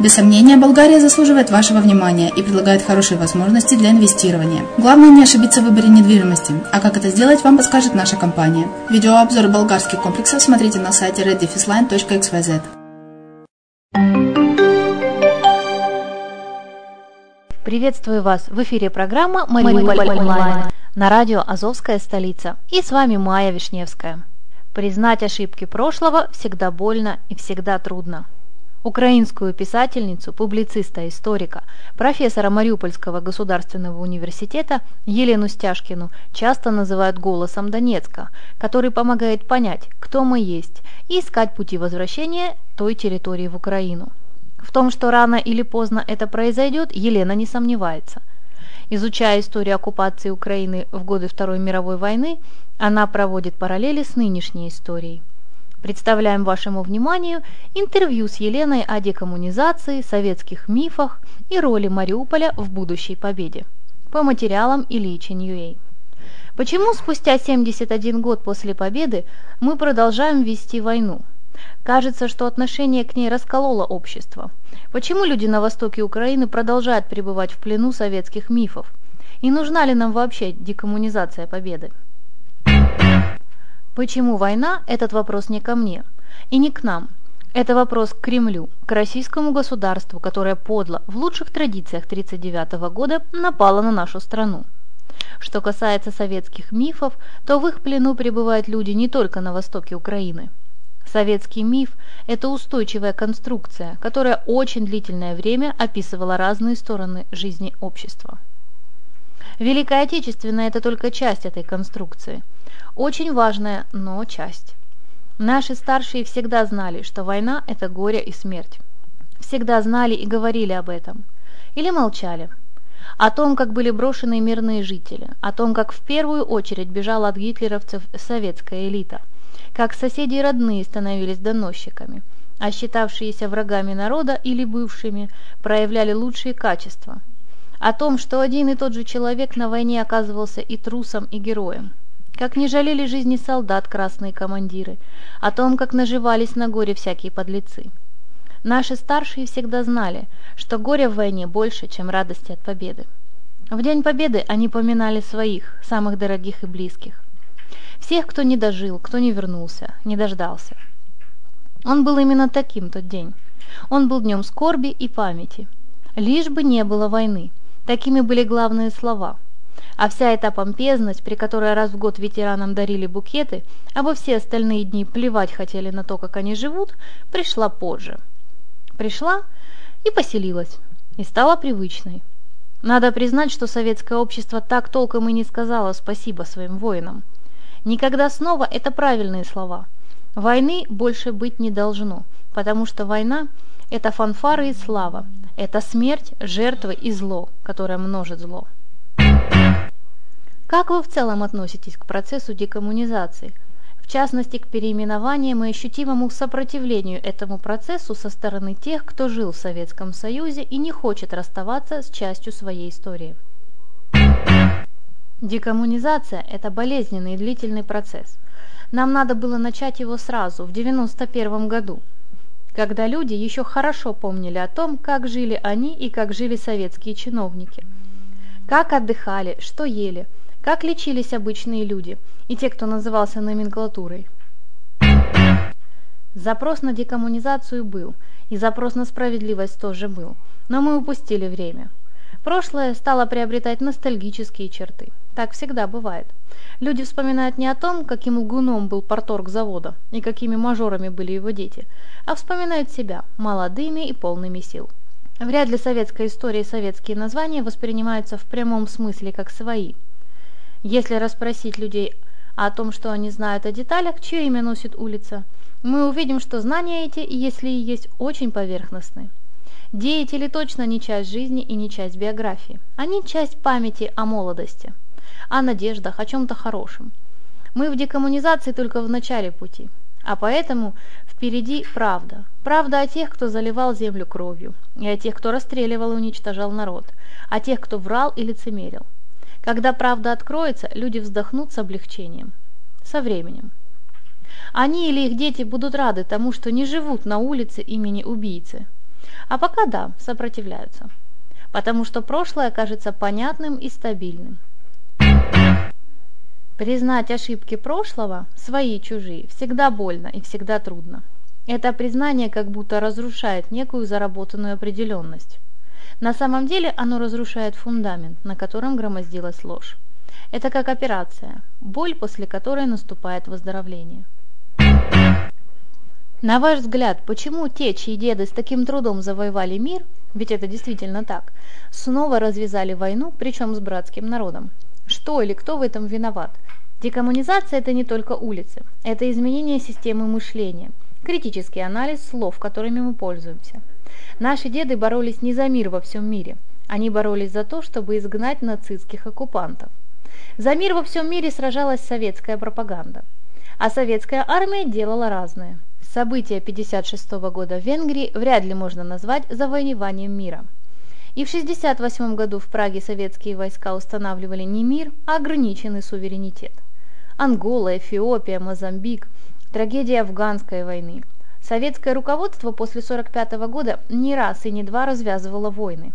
Без сомнения, Болгария заслуживает вашего внимания и предлагает хорошие возможности для инвестирования. Главное не ошибиться в выборе недвижимости, а как это сделать, вам подскажет наша компания. Видеообзор болгарских комплексов смотрите на сайте reddefisline.xyz. Приветствую вас! В эфире программа «Мариуполь онлайн» на радио «Азовская столица». И с вами Майя Вишневская. Признать ошибки прошлого всегда больно и всегда трудно. Украинскую писательницу, публициста, историка, профессора Мариупольского государственного университета Елену Стяжкину часто называют голосом Донецка, который помогает понять, кто мы есть, и искать пути возвращения той территории в Украину. В том, что рано или поздно это произойдет, Елена не сомневается. Изучая историю оккупации Украины в годы Второй мировой войны, она проводит параллели с нынешней историей. Представляем вашему вниманию интервью с Еленой о декоммунизации, советских мифах и роли Мариуполя в будущей победе. По материалам Ильича Ньюэй. Почему спустя 71 год после победы мы продолжаем вести войну? Кажется, что отношение к ней раскололо общество. Почему люди на востоке Украины продолжают пребывать в плену советских мифов? И нужна ли нам вообще декоммунизация победы? Почему война – этот вопрос не ко мне и не к нам. Это вопрос к Кремлю, к российскому государству, которое подло, в лучших традициях 1939 года, напало на нашу страну. Что касается советских мифов, то в их плену пребывают люди не только на востоке Украины. Советский миф – это устойчивая конструкция, которая очень длительное время описывала разные стороны жизни общества. Великая Отечественная – это только часть этой конструкции – очень важная, но часть. Наши старшие всегда знали, что война – это горе и смерть. Всегда знали и говорили об этом. Или молчали. О том, как были брошены мирные жители, о том, как в первую очередь бежала от гитлеровцев советская элита, как соседи и родные становились доносчиками, а считавшиеся врагами народа или бывшими проявляли лучшие качества, о том, что один и тот же человек на войне оказывался и трусом, и героем, как не жалели жизни солдат красные командиры, о том, как наживались на горе всякие подлецы. Наши старшие всегда знали, что горе в войне больше, чем радости от победы. В День Победы они поминали своих, самых дорогих и близких. Всех, кто не дожил, кто не вернулся, не дождался. Он был именно таким тот день. Он был днем скорби и памяти. Лишь бы не было войны. Такими были главные слова – а вся эта помпезность, при которой раз в год ветеранам дарили букеты, а во все остальные дни плевать хотели на то, как они живут, пришла позже. Пришла и поселилась, и стала привычной. Надо признать, что советское общество так толком и не сказало спасибо своим воинам. Никогда снова – это правильные слова. Войны больше быть не должно, потому что война – это фанфары и слава, это смерть, жертвы и зло, которое множит зло. Как вы в целом относитесь к процессу декоммунизации? В частности, к переименованиям и ощутимому сопротивлению этому процессу со стороны тех, кто жил в Советском Союзе и не хочет расставаться с частью своей истории. Декоммунизация – это болезненный и длительный процесс. Нам надо было начать его сразу, в 1991 году, когда люди еще хорошо помнили о том, как жили они и как жили советские чиновники. Как отдыхали, что ели – как лечились обычные люди и те, кто назывался номенклатурой? Запрос на декоммунизацию был, и запрос на справедливость тоже был, но мы упустили время. Прошлое стало приобретать ностальгические черты. Так всегда бывает. Люди вспоминают не о том, каким лгуном был порторг завода и какими мажорами были его дети, а вспоминают себя молодыми и полными сил. Вряд ли советская история и советские названия воспринимаются в прямом смысле как свои – если расспросить людей о том, что они знают о деталях, чье имя носит улица, мы увидим, что знания эти, если и есть, очень поверхностны. Деятели точно не часть жизни и не часть биографии. Они часть памяти о молодости, о надеждах, о чем-то хорошем. Мы в декоммунизации только в начале пути, а поэтому впереди правда. Правда о тех, кто заливал землю кровью, и о тех, кто расстреливал и уничтожал народ, о тех, кто врал и лицемерил. Когда правда откроется, люди вздохнут с облегчением. Со временем. Они или их дети будут рады тому, что не живут на улице имени убийцы. А пока да, сопротивляются. Потому что прошлое кажется понятным и стабильным. Признать ошибки прошлого, свои и чужие, всегда больно и всегда трудно. Это признание как будто разрушает некую заработанную определенность. На самом деле оно разрушает фундамент, на котором громоздилась ложь. Это как операция, боль, после которой наступает выздоровление. На ваш взгляд, почему те, чьи деды с таким трудом завоевали мир, ведь это действительно так, снова развязали войну, причем с братским народом? Что или кто в этом виноват? Декоммунизация – это не только улицы, это изменение системы мышления, критический анализ слов, которыми мы пользуемся. Наши деды боролись не за мир во всем мире, они боролись за то, чтобы изгнать нацистских оккупантов. За мир во всем мире сражалась советская пропаганда, а советская армия делала разное – События 1956 года в Венгрии вряд ли можно назвать завоеванием мира. И в 1968 году в Праге советские войска устанавливали не мир, а ограниченный суверенитет. Ангола, Эфиопия, Мозамбик, трагедия афганской войны. Советское руководство после 1945 года не раз и не два развязывало войны.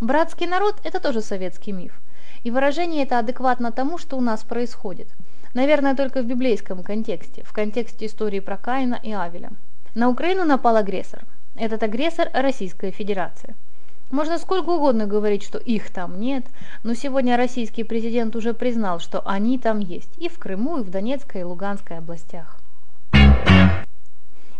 Братский народ – это тоже советский миф. И выражение это адекватно тому, что у нас происходит – Наверное, только в библейском контексте, в контексте истории про Каина и Авеля. На Украину напал агрессор. Этот агрессор – Российская Федерация. Можно сколько угодно говорить, что их там нет, но сегодня российский президент уже признал, что они там есть и в Крыму, и в Донецкой и Луганской областях.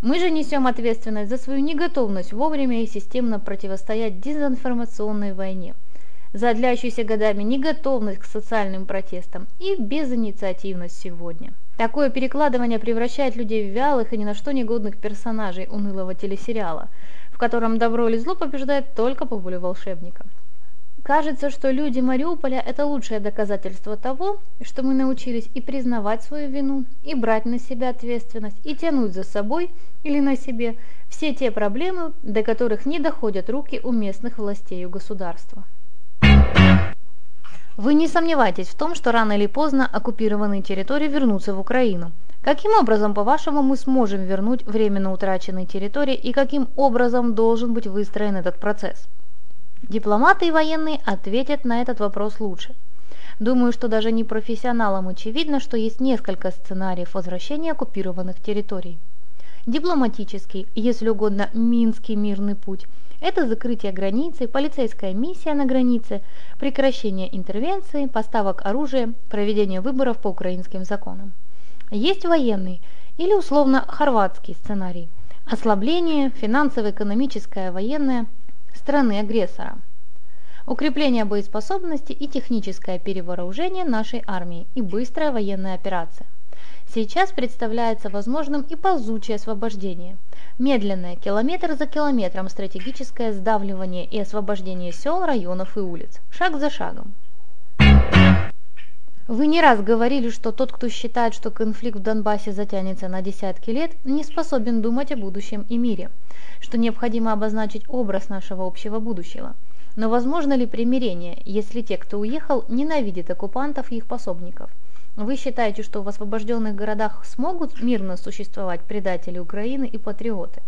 Мы же несем ответственность за свою неготовность вовремя и системно противостоять дезинформационной войне – за длящуюся годами неготовность к социальным протестам и безинициативность сегодня. Такое перекладывание превращает людей в вялых и ни на что негодных персонажей унылого телесериала, в котором добро или зло побеждает только по воле волшебника. Кажется, что люди Мариуполя – это лучшее доказательство того, что мы научились и признавать свою вину, и брать на себя ответственность, и тянуть за собой или на себе все те проблемы, до которых не доходят руки у местных властей и государства. Вы не сомневайтесь в том, что рано или поздно оккупированные территории вернутся в Украину. Каким образом, по-вашему, мы сможем вернуть временно утраченные территории и каким образом должен быть выстроен этот процесс? Дипломаты и военные ответят на этот вопрос лучше. Думаю, что даже не профессионалам очевидно, что есть несколько сценариев возвращения оккупированных территорий. Дипломатический, если угодно, Минский мирный путь – это закрытие границы, полицейская миссия на границе, прекращение интервенции, поставок оружия, проведение выборов по украинским законам. Есть военный или условно хорватский сценарий – ослабление финансово-экономическое, военное страны-агрессора, укрепление боеспособности и техническое перевооружение нашей армии и быстрая военная операция. Сейчас представляется возможным и ползучее освобождение – Медленное, километр за километром стратегическое сдавливание и освобождение сел, районов и улиц. Шаг за шагом. Вы не раз говорили, что тот, кто считает, что конфликт в Донбассе затянется на десятки лет, не способен думать о будущем и мире, что необходимо обозначить образ нашего общего будущего. Но возможно ли примирение, если те, кто уехал, ненавидят оккупантов и их пособников? Вы считаете, что в освобожденных городах смогут мирно существовать предатели Украины и патриоты?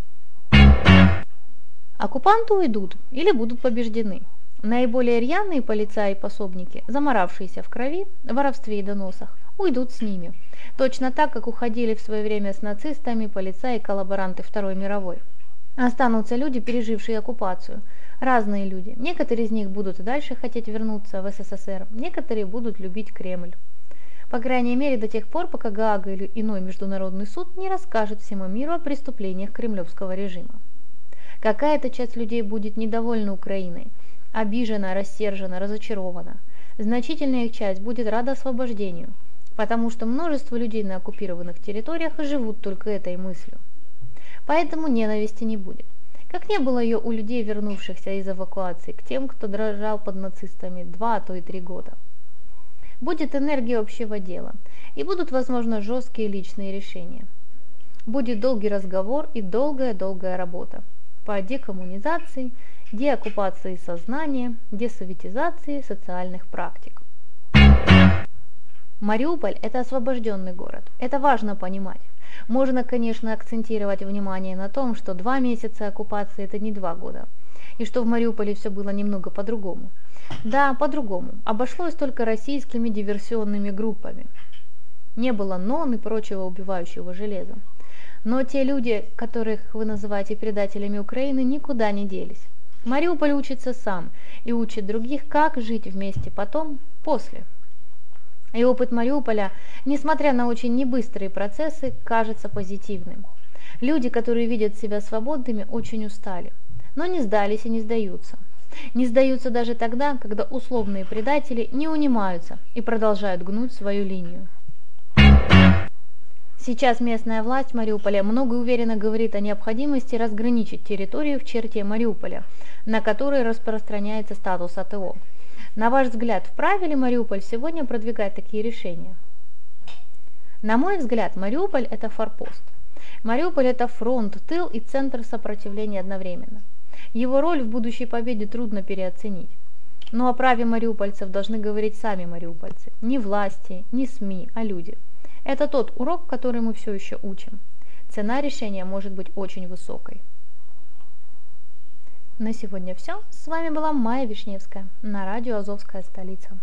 Оккупанты уйдут или будут побеждены. Наиболее рьяные полицаи и пособники, заморавшиеся в крови, воровстве и доносах, уйдут с ними. Точно так, как уходили в свое время с нацистами полицаи и коллаборанты Второй мировой. Останутся люди, пережившие оккупацию. Разные люди. Некоторые из них будут и дальше хотеть вернуться в СССР, некоторые будут любить Кремль. По крайней мере до тех пор, пока Гаага или иной международный суд не расскажет всему миру о преступлениях кремлевского режима. Какая-то часть людей будет недовольна Украиной, обижена, рассержена, разочарована. Значительная их часть будет рада освобождению, потому что множество людей на оккупированных территориях живут только этой мыслью. Поэтому ненависти не будет. Как не было ее у людей, вернувшихся из эвакуации, к тем, кто дрожал под нацистами два, а то и три года будет энергия общего дела, и будут, возможно, жесткие личные решения. Будет долгий разговор и долгая-долгая работа по декоммунизации, деоккупации сознания, десоветизации социальных практик. Мариуполь – это освобожденный город. Это важно понимать. Можно, конечно, акцентировать внимание на том, что два месяца оккупации – это не два года, и что в Мариуполе все было немного по-другому – да, по-другому. Обошлось только российскими диверсионными группами. Не было НОН и прочего убивающего железа. Но те люди, которых вы называете предателями Украины, никуда не делись. Мариуполь учится сам и учит других, как жить вместе потом, после. И опыт Мариуполя, несмотря на очень небыстрые процессы, кажется позитивным. Люди, которые видят себя свободными, очень устали, но не сдались и не сдаются. Не сдаются даже тогда, когда условные предатели не унимаются и продолжают гнуть свою линию. Сейчас местная власть Мариуполя много уверенно говорит о необходимости разграничить территорию в черте Мариуполя, на которой распространяется статус АТО. На ваш взгляд, вправе ли Мариуполь сегодня продвигать такие решения? На мой взгляд, Мариуполь – это форпост. Мариуполь – это фронт, тыл и центр сопротивления одновременно. Его роль в будущей победе трудно переоценить. Но о праве мариупольцев должны говорить сами мариупольцы. Не власти, не СМИ, а люди. Это тот урок, который мы все еще учим. Цена решения может быть очень высокой. На сегодня все. С вами была Майя Вишневская на радио «Азовская столица».